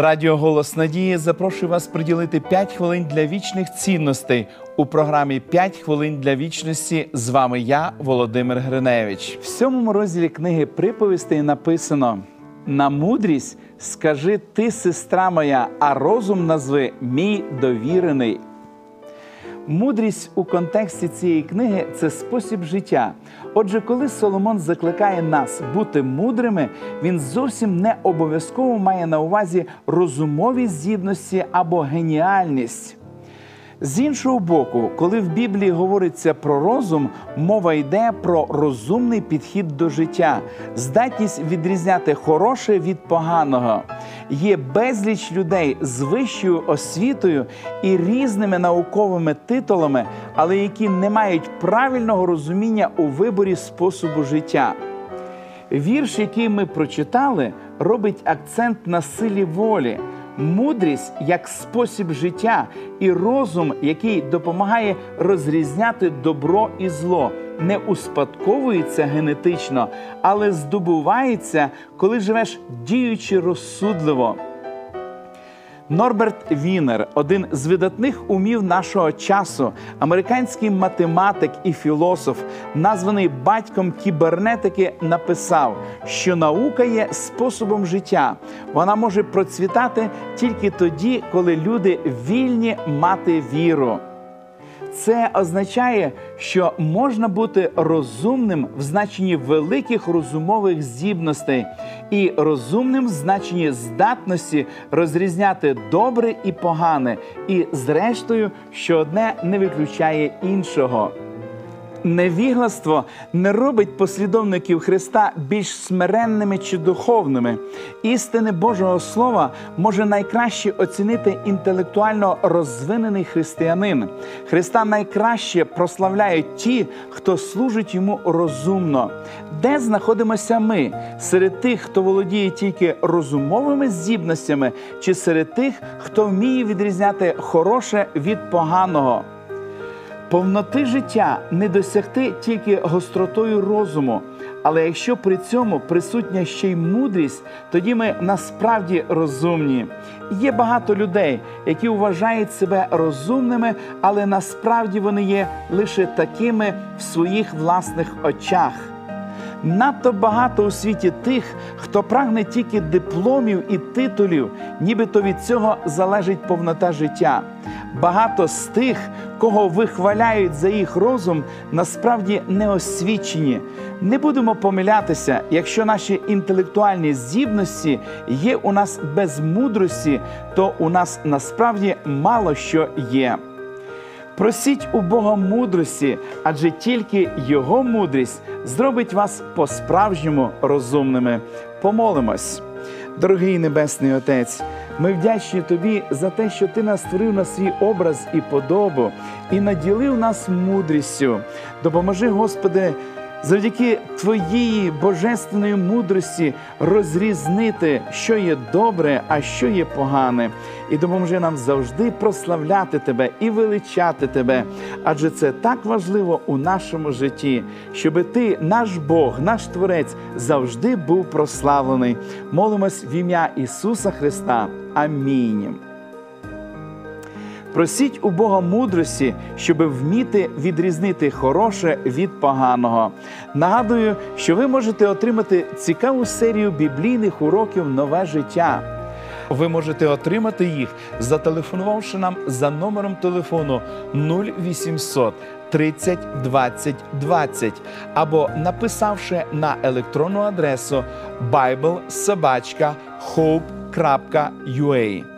Радіо Голос Надії запрошує вас приділити 5 хвилин для вічних цінностей у програмі «5 хвилин для вічності. З вами я, Володимир Гриневич. В сьомому розділі книги приповістей написано: на мудрість скажи ти, сестра моя, а розум назви мій довірений. Мудрість у контексті цієї книги це спосіб життя. Отже, коли Соломон закликає нас бути мудрими, він зовсім не обов'язково має на увазі розумові здібності або геніальність. З іншого боку, коли в Біблії говориться про розум, мова йде про розумний підхід до життя, здатність відрізняти хороше від поганого. Є безліч людей з вищою освітою і різними науковими титулами, але які не мають правильного розуміння у виборі способу життя. Вірш, який ми прочитали, робить акцент на силі волі мудрість як спосіб життя і розум, який допомагає розрізняти добро і зло, не успадковується генетично, але здобувається, коли живеш діючи розсудливо. Норберт Вінер, один з видатних умів нашого часу, американський математик і філософ, названий батьком кібернетики, написав, що наука є способом життя. Вона може процвітати тільки тоді, коли люди вільні мати віру. Це означає, що можна бути розумним в значенні великих розумових здібностей і розумним в значенні здатності розрізняти добре і погане, і, зрештою, що одне не виключає іншого. Невігластво не робить послідовників Христа більш смиренними чи духовними. Істини Божого Слова може найкраще оцінити інтелектуально розвинений християнин. Христа найкраще прославляють ті, хто служить йому розумно. Де знаходимося ми? Серед тих, хто володіє тільки розумовими здібностями, чи серед тих, хто вміє відрізняти хороше від поганого. Повноти життя не досягти тільки гостротою розуму, але якщо при цьому присутня ще й мудрість, тоді ми насправді розумні. Є багато людей, які вважають себе розумними, але насправді вони є лише такими в своїх власних очах. Надто багато у світі тих, хто прагне тільки дипломів і титулів, нібито від цього залежить повнота життя. Багато з тих, кого вихваляють за їх розум, насправді не освічені. Не будемо помилятися, якщо наші інтелектуальні здібності є у нас без мудрості, то у нас насправді мало що є. Просіть у Бога мудрості, адже тільки Його мудрість зробить вас по-справжньому розумними. Помолимось, дорогий Небесний Отець. Ми вдячні тобі за те, що ти нас створив на свій образ і подобу, і наділив нас мудрістю. Допоможи, Господи, завдяки Твоїй божественної мудрості розрізнити, що є добре, а що є погане, і допоможи нам завжди прославляти Тебе і величати Тебе, адже це так важливо у нашому житті, щоб Ти, наш Бог, наш Творець, завжди був прославлений. Молимось в ім'я Ісуса Христа. Амінь. Просіть у Бога мудрості, щоб вміти відрізнити хороше від поганого. Нагадую, що ви можете отримати цікаву серію біблійних уроків Нове життя. Ви можете отримати їх, зателефонувавши нам за номером телефону 0800 30 20 20 або написавши на електронну адресу biblesobachka.hope.ua.